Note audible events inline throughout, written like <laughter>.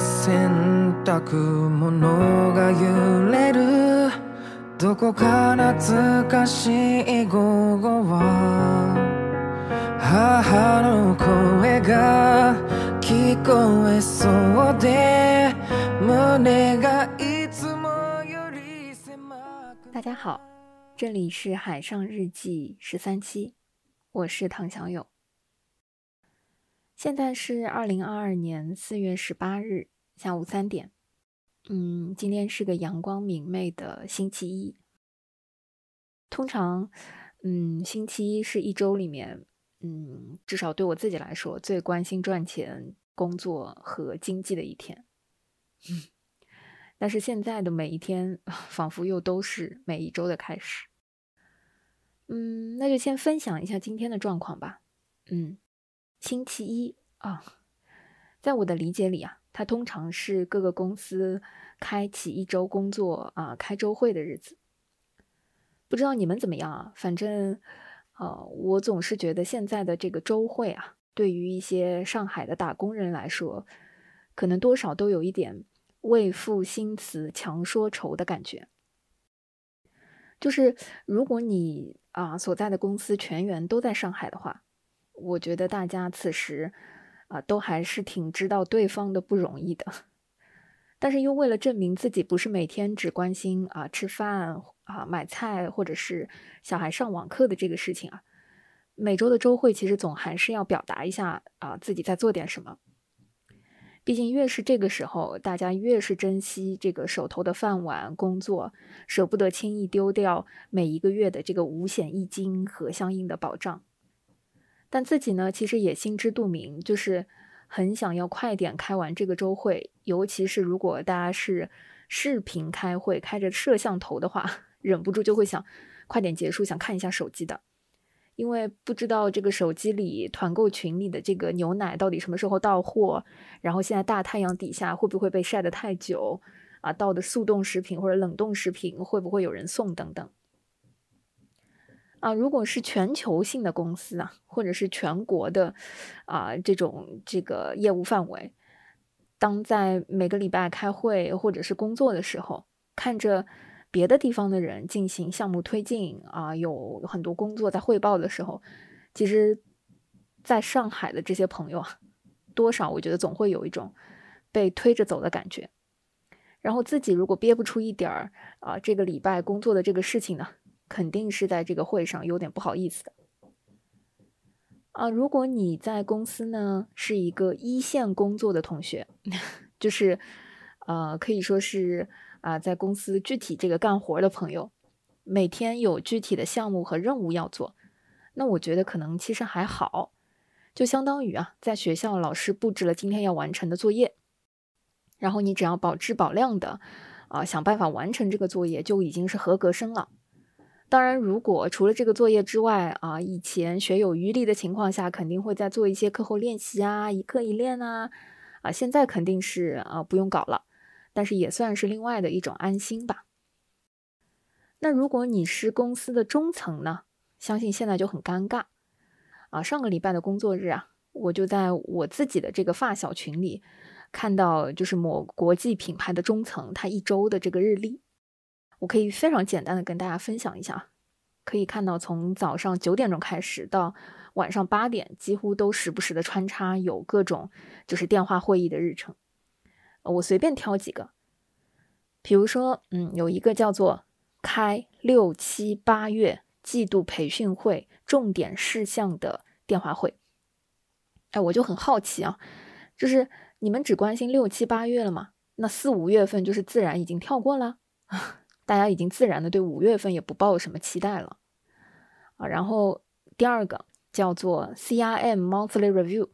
洗濯物が揺れるどこか懐かしい午後は母の声が聞こえそうで胸がいつもより狭く大家好，这里是海上日记十三期，我是唐小友。 现在是二零二二年四月十八日下午三点。嗯，今天是个阳光明媚的星期一。通常，嗯，星期一是一周里面，嗯，至少对我自己来说最关心赚钱、工作和经济的一天。但是现在的每一天，<laughs> 仿佛又都是每一周的开始。嗯，那就先分享一下今天的状况吧。嗯。星期一啊，在我的理解里啊，它通常是各个公司开启一周工作啊、开周会的日子。不知道你们怎么样啊？反正，呃，我总是觉得现在的这个周会啊，对于一些上海的打工人来说，可能多少都有一点为赋新词强说愁的感觉。就是如果你啊所在的公司全员都在上海的话。我觉得大家此时啊，都还是挺知道对方的不容易的，<laughs> 但是又为了证明自己不是每天只关心啊吃饭啊买菜或者是小孩上网课的这个事情啊，每周的周会其实总还是要表达一下啊自己在做点什么。毕竟越是这个时候，大家越是珍惜这个手头的饭碗，工作舍不得轻易丢掉每一个月的这个五险一金和相应的保障。但自己呢，其实也心知肚明，就是很想要快点开完这个周会，尤其是如果大家是视频开会，开着摄像头的话，<laughs> 忍不住就会想快点结束，想看一下手机的，因为不知道这个手机里团购群里的这个牛奶到底什么时候到货，然后现在大太阳底下会不会被晒得太久啊？到的速冻食品或者冷冻食品会不会有人送等等。啊，如果是全球性的公司啊，或者是全国的啊这种这个业务范围，当在每个礼拜开会或者是工作的时候，看着别的地方的人进行项目推进啊，有很多工作在汇报的时候，其实在上海的这些朋友啊，多少我觉得总会有一种被推着走的感觉。然后自己如果憋不出一点儿啊，这个礼拜工作的这个事情呢？肯定是在这个会上有点不好意思的啊！如果你在公司呢是一个一线工作的同学，就是呃可以说是啊在公司具体这个干活的朋友，每天有具体的项目和任务要做，那我觉得可能其实还好，就相当于啊在学校老师布置了今天要完成的作业，然后你只要保质保量的啊想办法完成这个作业，就已经是合格生了。当然，如果除了这个作业之外啊，以前学有余力的情况下，肯定会再做一些课后练习啊，一课一练啊，啊，现在肯定是啊不用搞了，但是也算是另外的一种安心吧。那如果你是公司的中层呢，相信现在就很尴尬啊。上个礼拜的工作日啊，我就在我自己的这个发小群里看到，就是某国际品牌的中层他一周的这个日历。我可以非常简单的跟大家分享一下，可以看到从早上九点钟开始到晚上八点，几乎都时不时的穿插有各种就是电话会议的日程。我随便挑几个，比如说，嗯，有一个叫做开六七八月季度培训会重点事项的电话会。哎，我就很好奇啊，就是你们只关心六七八月了吗？那四五月份就是自然已经跳过了。<laughs> 大家已经自然的对五月份也不抱什么期待了啊。然后第二个叫做 CRM Monthly Review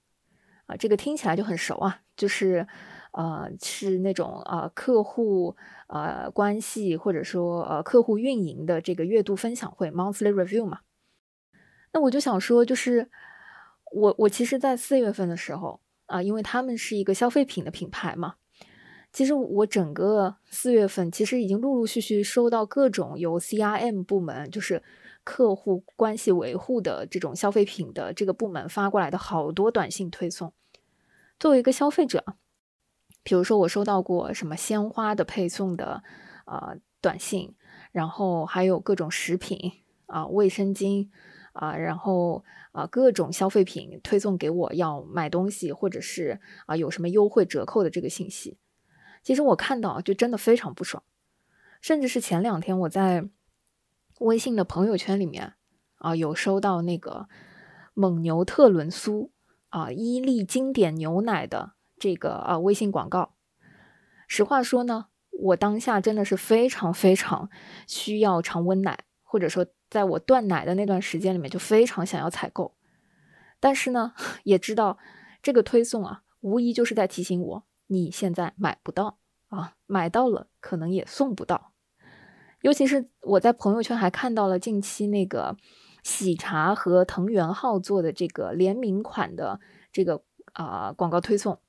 啊，这个听起来就很熟啊，就是呃是那种呃客户呃关系或者说呃客户运营的这个月度分享会 Monthly Review 嘛。那我就想说，就是我我其实，在四月份的时候啊，因为他们是一个消费品的品牌嘛。其实我整个四月份，其实已经陆陆续续收到各种由 CRM 部门，就是客户关系维护的这种消费品的这个部门发过来的好多短信推送。作为一个消费者，比如说我收到过什么鲜花的配送的呃短信，然后还有各种食品啊、卫生巾啊，然后啊各种消费品推送给我要买东西，或者是啊有什么优惠折扣的这个信息。其实我看到就真的非常不爽，甚至是前两天我在微信的朋友圈里面啊有收到那个蒙牛特仑苏啊伊利经典牛奶的。这个啊，微信广告。实话说呢，我当下真的是非常非常需要常温奶，或者说在我断奶的那段时间里面，就非常想要采购。但是呢，<laughs> 也知道这个推送啊，无疑就是在提醒我，你现在买不到啊，买到了可能也送不到。尤其是我在朋友圈还看到了近期那个喜茶和藤原浩做的这个联名款的这个啊广告推送。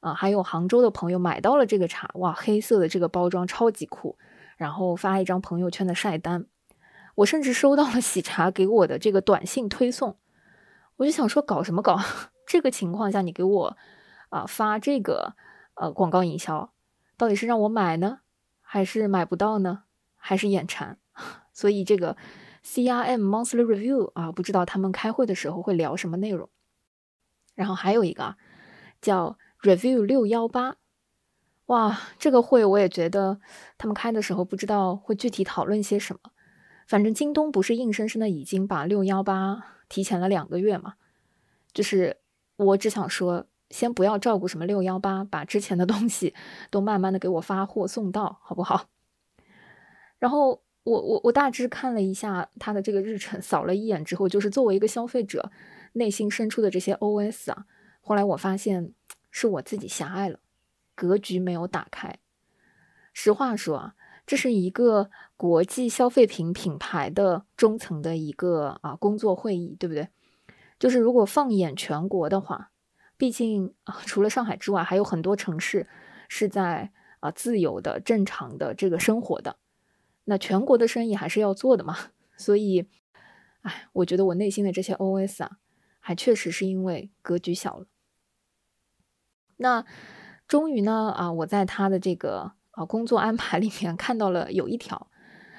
啊，还有杭州的朋友买到了这个茶，哇，黑色的这个包装超级酷，然后发一张朋友圈的晒单。我甚至收到了喜茶给我的这个短信推送，我就想说搞什么搞？<laughs> 这个情况下你给我啊发这个呃广告营销，到底是让我买呢，还是买不到呢，还是眼馋？<laughs> 所以这个 CRM Monthly Review 啊，不知道他们开会的时候会聊什么内容。然后还有一个叫。Review 六幺八，哇，这个会我也觉得他们开的时候不知道会具体讨论些什么。反正京东不是硬生生的已经把六幺八提前了两个月嘛？就是我只想说，先不要照顾什么六幺八，把之前的东西 <laughs> 都慢慢的给我发货送到，好不好？然后我我我大致看了一下他的这个日程，扫了一眼之后，就是作为一个消费者内心深处的这些 OS 啊，后来我发现。是我自己狭隘了，格局没有打开。实话说啊，这是一个国际消费品品牌的中层的一个啊工作会议，对不对？就是如果放眼全国的话，毕竟啊，除了上海之外，还有很多城市是在啊自由的、正常的这个生活的。那全国的生意还是要做的嘛。<laughs> 所以，哎，我觉得我内心的这些 OS 啊，还确实是因为格局小了。那终于呢啊，我在他的这个啊工作安排里面看到了有一条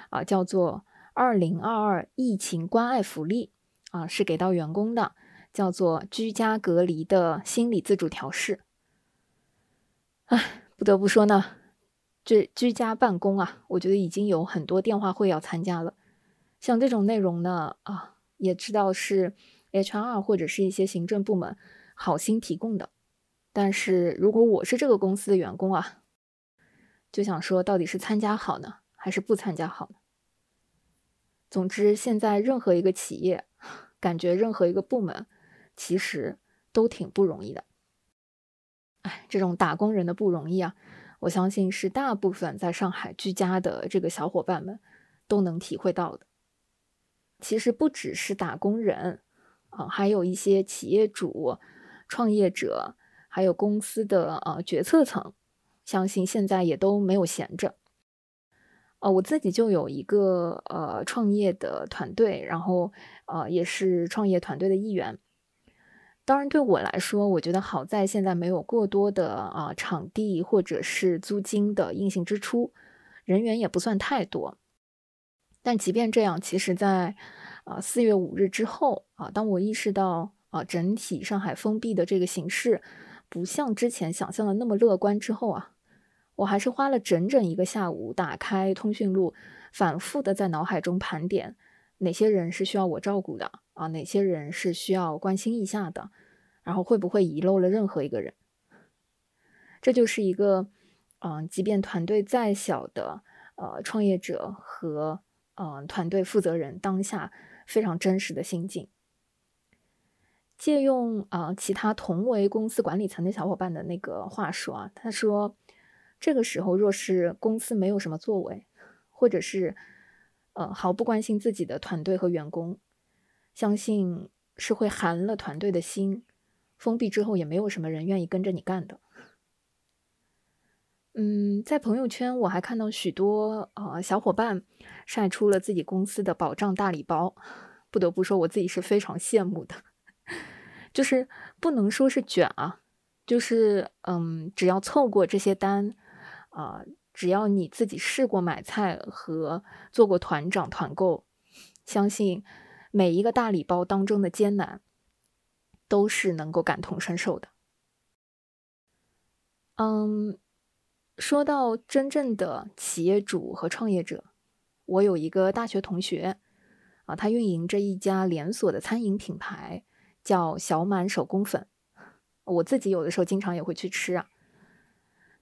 啊，叫做“二零二二疫情关爱福利”啊，是给到员工的，叫做居家隔离的心理自主调试。哎，不得不说呢，这居家办公啊，我觉得已经有很多电话会要参加了。像这种内容呢啊，也知道是 HR 或者是一些行政部门好心提供的。但是如果我是这个公司的员工啊，就想说，到底是参加好呢，还是不参加好呢？总之，现在任何一个企业，感觉任何一个部门，其实都挺不容易的。哎，这种打工人的不容易啊，我相信是大部分在上海居家的这个小伙伴们都能体会到的。其实不只是打工人啊，还有一些企业主、创业者。还有公司的呃决策层，相信现在也都没有闲着。呃，我自己就有一个呃创业的团队，然后呃也是创业团队的一员。当然，对我来说，我觉得好在现在没有过多的啊场地或者是租金的硬性支出，人员也不算太多。但即便这样，其实，在啊四月五日之后啊，当我意识到啊整体上海封闭的这个形势。不像之前想象的那么乐观。之后啊，我还是花了整整一个下午，打开通讯录，反复的在脑海中盘点哪些人是需要我照顾的啊，哪些人是需要关心一下的，然后会不会遗漏了任何一个人？这就是一个，嗯，即便团队再小的呃创业者和嗯团队负责人当下非常真实的心境。借用啊，其他同为公司管理层的小伙伴的那个话说啊，他说，这个时候若是公司没有什么作为，或者是呃毫不关心自己的团队和员工，相信是会寒了团队的心。封闭之后也没有什么人愿意跟着你干的。嗯，在朋友圈我还看到许多呃小伙伴晒出了自己公司的保障大礼包，不得不说我自己是非常羡慕的。<laughs> 就是不能说是卷啊，就是嗯，只要凑过这些单，啊，只要你自己试过买菜和做过团长团购，相信每一个大礼包当中的艰难，都是能够感同身受的。嗯，说到真正的企业主和创业者，我有一个大学同学，啊，他运营着一家连锁的餐饮品牌，叫小满手工粉。我自己有的时候经常也会去吃啊。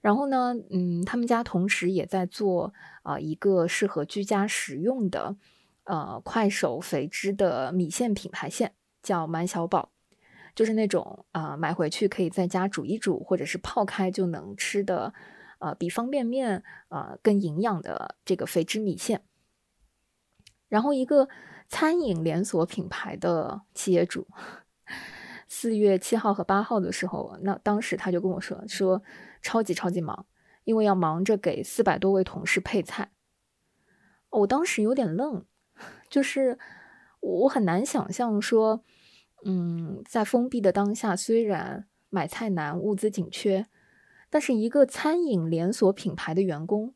然后呢，嗯，他们家同时也在做啊一个适合居家食用的，呃，快手肥汁的米线品牌线，叫满小宝。就是那种啊，买回去可以在家煮一煮，或者是泡开就能吃的，呃，比方便面啊更营养的这个肥汁米线。然后一个餐饮连锁品牌的企业主，四月七号和八号的时候，那当时他就跟我说，说超级超级忙，因为要忙着给四百多位同事配菜。我当时有点愣，就是我很难想象说。嗯，在封闭的当下，虽然买菜难、物资紧缺，但是一个餐饮连锁品牌的员工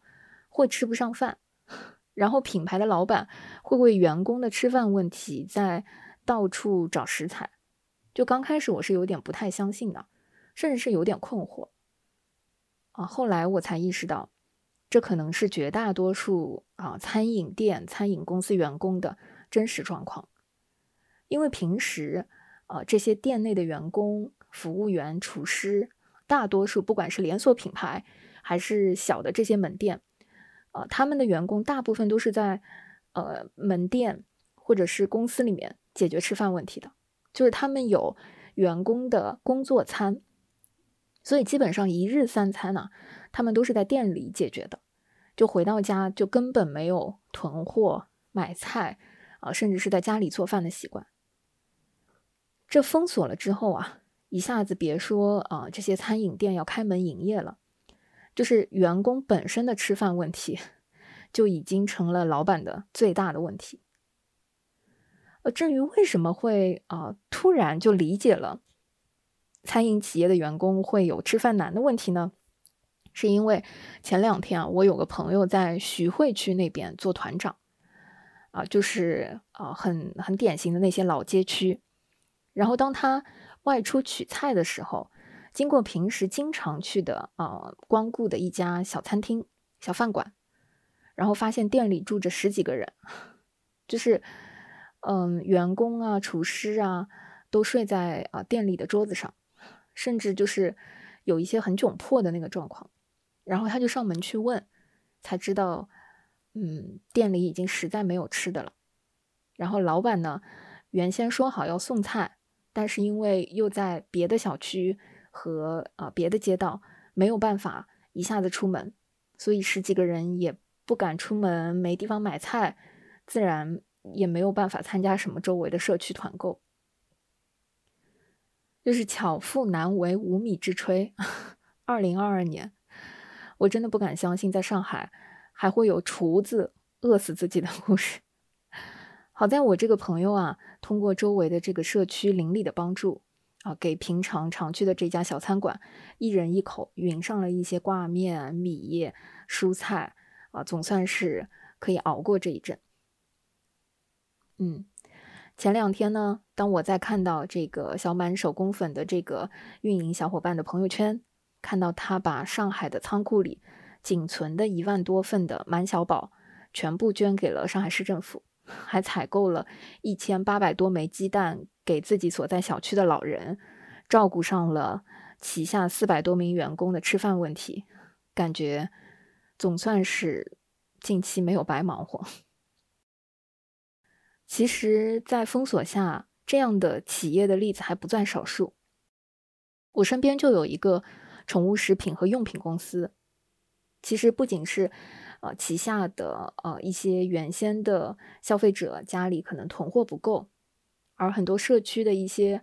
会吃不上饭，然后品牌的老板会为员工的吃饭问题在到处找食材。就刚开始我是有点不太相信的，甚至是有点困惑。啊，后来我才意识到，这可能是绝大多数啊餐饮店、餐饮公司员工的真实状况，因为平时。呃，这些店内的员工、服务员、厨师，大多数不管是连锁品牌还是小的这些门店，呃，他们的员工大部分都是在呃门店或者是公司里面解决吃饭问题的，就是他们有员工的工作餐，所以基本上一日三餐呢，他们都是在店里解决的，就回到家就根本没有囤货买菜啊，甚至是在家里做饭的习惯。这封锁了之后啊，一下子别说啊，这些餐饮店要开门营业了，就是员工本身的吃饭问题，就已经成了老板的最大的问题。呃，至于为什么会啊突然就理解了餐饮企业的员工会有吃饭难的问题呢？是因为前两天啊，我有个朋友在徐汇区那边做团长，啊，就是啊很很典型的那些老街区。然后当他外出取菜的时候，经过平时经常去的啊光顾的一家小餐厅、小饭馆，然后发现店里住着十几个人，就是嗯员工啊、厨师啊都睡在啊店里的桌子上，甚至就是有一些很窘迫的那个状况。然后他就上门去问，才知道嗯店里已经实在没有吃的了。然后老板呢原先说好要送菜。但是因为又在别的小区和啊别的街道没有办法一下子出门，所以十几个人也不敢出门，没地方买菜，自然也没有办法参加什么周围的社区团购。就是巧妇难为无米之炊。二零二二年，我真的不敢相信，在上海还会有厨子饿死自己的故事。好在我这个朋友啊，通过周围的这个社区邻里的帮助啊，给平常常去的这家小餐馆一人一口匀上了一些挂面、米、蔬菜啊，总算是可以熬过这一阵。嗯，前两天呢，当我在看到这个小满手工粉的这个运营小伙伴的朋友圈，看到他把上海的仓库里仅存的一万多份的满小宝全部捐给了上海市政府。<laughs> 还采购了一千八百多枚鸡蛋给自己所在小区的老人，照顾上了旗下四百多名员工的吃饭问题，感觉总算是近期没有白忙活。<laughs> 其实，在封锁下，这样的企业的例子还不算少数。我身边就有一个宠物食品和用品公司，其实不仅是。呃，旗下的呃一些原先的消费者家里可能囤货不够，而很多社区的一些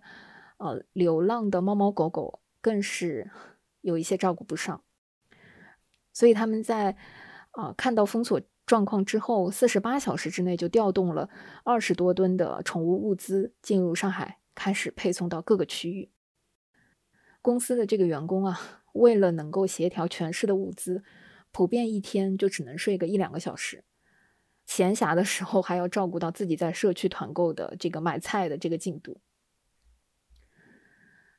呃流浪的猫猫狗狗更是有一些照顾不上，所以他们在啊看到封锁状况之后，四十八小时之内就调动了二十多吨的宠物物资进入上海，开始配送到各个区域。公司的这个员工啊，为了能够协调全市的物资，普遍一天就只能睡个一两个小时。闲暇的时候还要照顾到自己在社区团购的这个买菜的这个进度。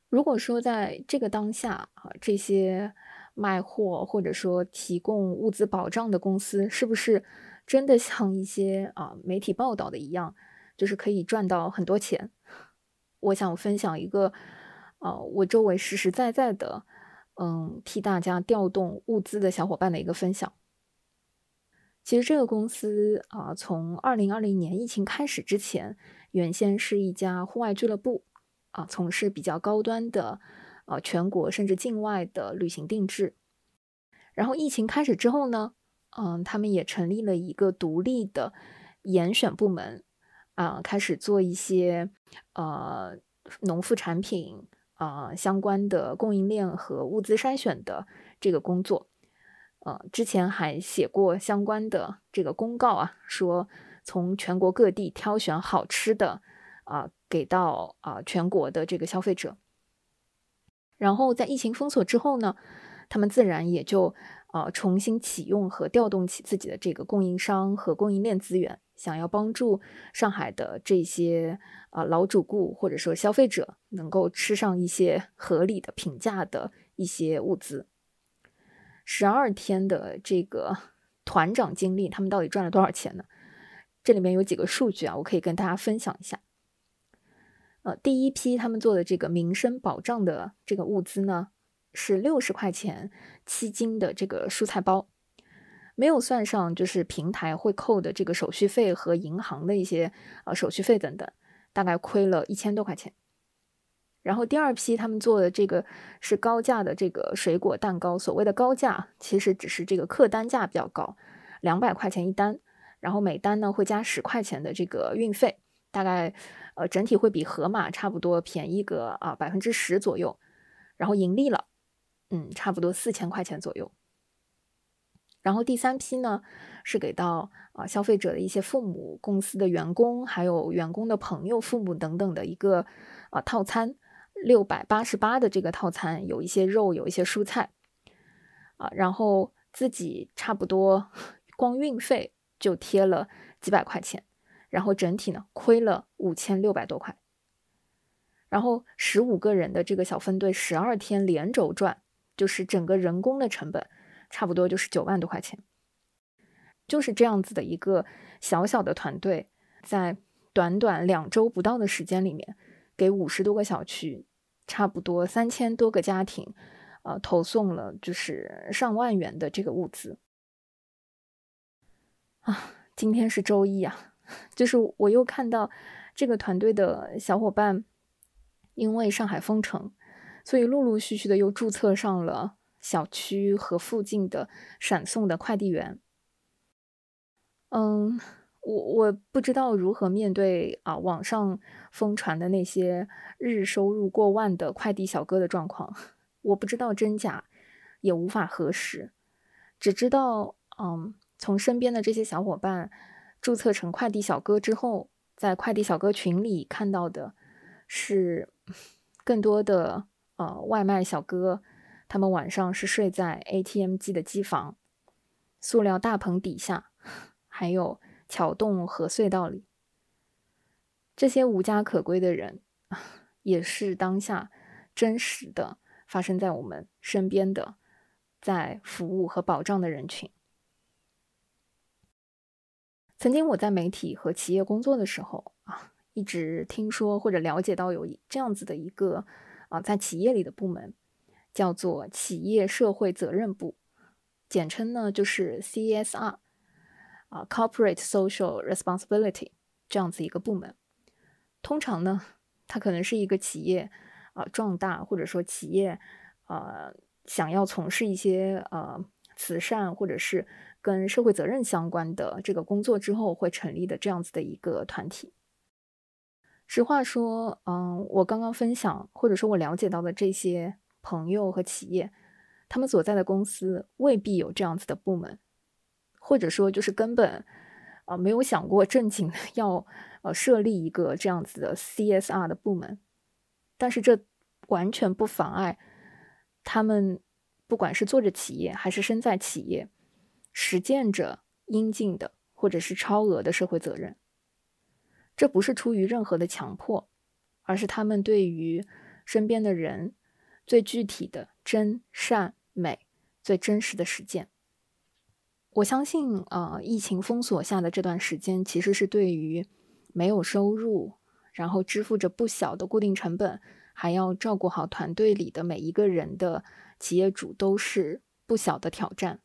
如果说在这个当下啊，这些卖货或者说提供物资保障的公司，是不是真的像一些啊媒体报道的一样，就是可以赚到很多钱？我想分享一个，呃，我周围实实在在的，嗯，替大家调动物资的小伙伴的一个分享。其实这个公司啊，从二零二零年疫情开始之前，原先是一家户外俱乐部，啊，从事比较高端的，呃，全国甚至境外的旅行定制。然后疫情开始之后呢，嗯，他们也成立了一个独立的严选部门，啊，开始做一些呃农副产品啊相关的供应链和物资筛选的这个工作。呃，之前还写过相关的这个公告啊，说从全国各地挑选好吃的啊，给到啊全国的这个消费者。然后在疫情封锁之后呢，他们自然也就啊重新启用和调动起自己的这个供应商和供应链资源，想要帮助上海的这些啊老主顾或者说消费者能够吃上一些合理的、平价的一些物资。十二天的这个团长经历，他们到底赚了多少钱呢？这里面有几个数据啊，我可以跟大家分享一下。呃，第一批他们做的这个民生保障的这个物资呢，是六十块钱七斤的这个蔬菜包，没有算上就是平台会扣的这个手续费和银行的一些呃手续费等等，大概亏了一千多块钱。然后第二批他们做的这个是高价的这个水果蛋糕，所谓的高价其实只是这个客单价比较高，两百块钱一单，然后每单呢会加十块钱的这个运费，大概呃整体会比盒马差不多便宜个啊百分之十左右，然后盈利了，嗯，差不多四千块钱左右。然后第三批呢是给到啊消费者的一些父母、公司的员工，还有员工的朋友、父母等等的一个啊套餐。六百八十八的这个套餐有一些肉，有一些蔬菜，啊，然后自己差不多 <laughs> 光运费就贴了几百块钱，然后整体呢亏了五千六百多块，然后十五个人的这个小分队，十二天连轴转，就是整个人工的成本差不多就是九万多块钱，就是这样子的一个小小的团队，在短短两周不到的时间里面，给五十多个小区。差不多三千多个家庭，呃，投送了就是上万元的这个物资啊。今天是周一啊，就是我又看到这个团队的小伙伴，因为上海封城，所以陆陆续续的又注册上了小区和附近的闪送的快递员。嗯。我我不知道如何面对啊，网上疯传的那些日收入过万的快递小哥的状况，我不知道真假，也无法核实，只知道，嗯，从身边的这些小伙伴注册成快递小哥之后，在快递小哥群里看到的是 <laughs> 更多的呃外卖小哥，他们晚上是睡在 ATM 机的机房、塑料大棚底下，还有。桥洞和隧道里，这些无家可归的人，<laughs> 也是当下真实的发生在我们身边的，在服务和保障的人群。曾经我在媒体和企业工作的时候啊，一直听说或者了解到有这样子的一个啊，在企业里的部门，叫做企业社会责任部，简称呢就是 CSR。啊，corporate social responsibility 这样子一个部门，通常呢，它可能是一个企业啊壮大，或者说企业啊想要从事一些呃慈善或者是跟社会责任相关的这个工作之后会成立的这样子的一个团体。实话说，嗯，我刚刚分享或者说我了解到的这些朋友和企业，他们所在的公司未必有这样子的部门。或者说，就是根本啊没有想过正经的 <laughs> 要呃设立一个这样子的 CSR 的部门，但是这完全不妨碍他们不管是做着企业，还是身在企业，实践着应尽的或者是超额的社会责任。这不是出于任何的强迫，而是他们对于身边的人最具体的真善美、最真实的实践。我相信，呃，疫情封锁下的这段时间，其实是对于没有收入，然后支付着不小的固定成本，还要照顾好团队里的每一个人的企业主，都是不小的挑战。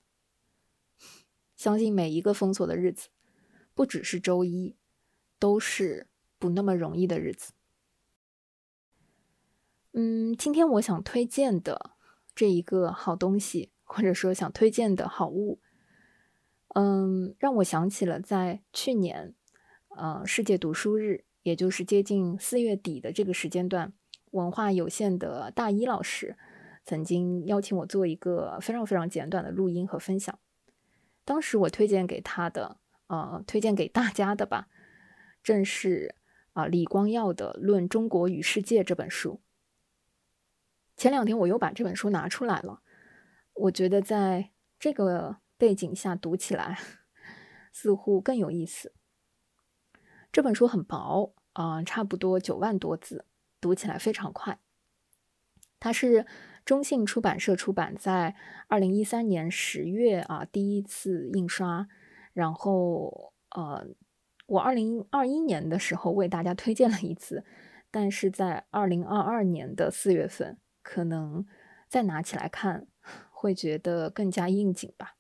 相信每一个封锁的日子，不只是周一，都是不那么容易的日子。嗯，今天我想推荐的这一个好东西，或者说想推荐的好物。嗯，让我想起了在去年，呃，世界读书日，也就是接近四月底的这个时间段，文化有限的大一老师曾经邀请我做一个非常非常简短的录音和分享。当时我推荐给他的，呃，推荐给大家的吧，正是啊李光耀的《论中国与世界》这本书。前两天我又把这本书拿出来了，我觉得在这个。背景下读起来似乎更有意思。这本书很薄啊，差不多九万多字，读起来非常快。它是中信出版社出版，在二零一三年十月啊第一次印刷。然后呃，我二零二一年的时候为大家推荐了一次，但是在二零二二年的四月份，可能再拿起来看会觉得更加应景吧。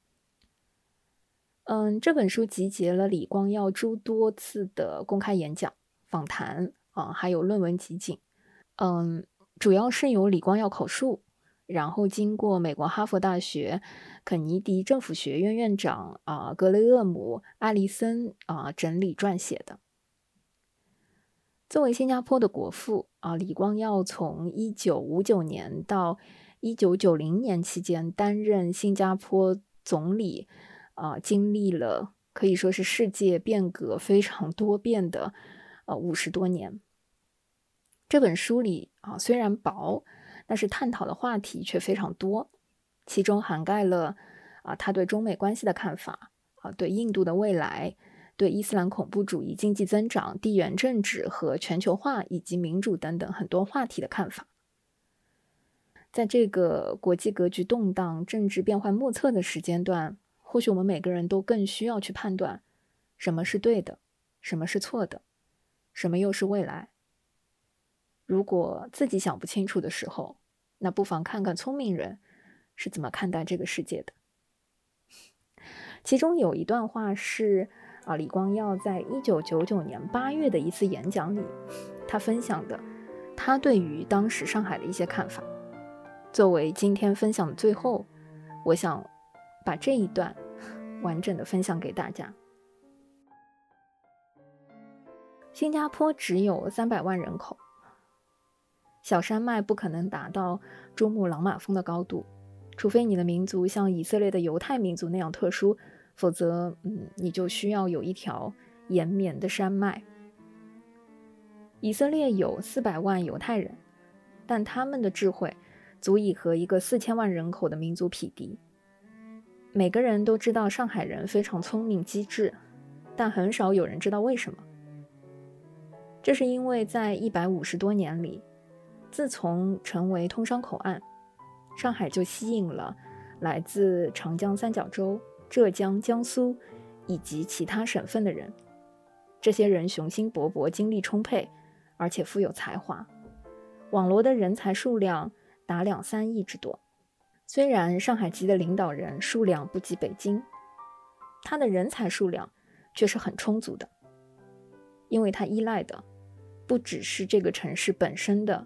嗯，这本书集结了李光耀诸多次的公开演讲、访谈啊，还有论文集锦。嗯，主要是由李光耀口述，然后经过美国哈佛大学肯尼迪政府学院院长啊格雷厄姆·艾利森啊整理撰写的。作为新加坡的国父啊，李光耀从一九五九年到一九九零年期间担任新加坡总理。啊，经历了可以说是世界变革非常多变的呃五十多年。这本书里啊虽然薄，但是探讨的话题却非常多，其中涵盖了啊他对中美关系的看法啊，对印度的未来，对伊斯兰恐怖主义、经济增长、地缘政治和全球化以及民主等等很多话题的看法。在这个国际格局动荡、政治变幻莫测的时间段。或许我们每个人都更需要去判断，什么是对的，什么是错的，什么又是未来。如果自己想不清楚的时候，那不妨看看聪明人是怎么看待这个世界的。其中有一段话是啊，李光耀在一九九九年八月的一次演讲里，他分享的他对于当时上海的一些看法。作为今天分享的最后，我想把这一段。完整的分享给大家。新加坡只有三百万人口，小山脉不可能达到珠穆朗玛峰的高度，除非你的民族像以色列的犹太民族那样特殊，否则，嗯，你就需要有一条延绵的山脉。以色列有四百万犹太人，但他们的智慧足以和一个四千万人口的民族匹敌。每个人都知道上海人非常聪明机智，但很少有人知道为什么。这是因为在一百五十多年里，自从成为通商口岸，上海就吸引了来自长江三角洲、浙江、江苏以及其他省份的人。这些人雄心勃勃、精力充沛，而且富有才华，网罗的人才数量达两三亿之多。虽然上海籍的领导人数量不及北京，他的人才数量却是很充足的，因为他依赖的不只是这个城市本身的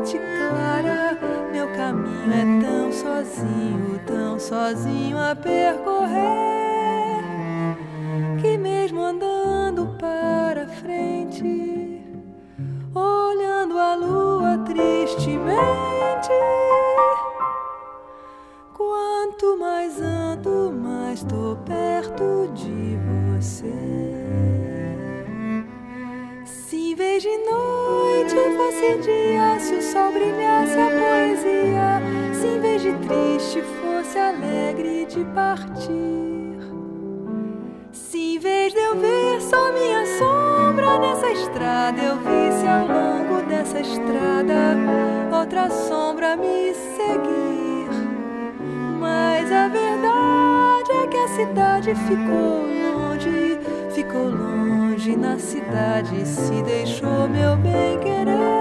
é tão sozinho, tão sozinho a percorrer, que mesmo andando para frente, olhando a lua tristemente, quanto mais ando, mais tô perto de você se o sol brilhasse a poesia, se em vez de triste fosse alegre de partir. Se em vez de eu ver só minha sombra nessa estrada, eu visse ao longo dessa estrada outra sombra me seguir. Mas a verdade é que a cidade ficou longe ficou na cidade, se deixou meu bem querer.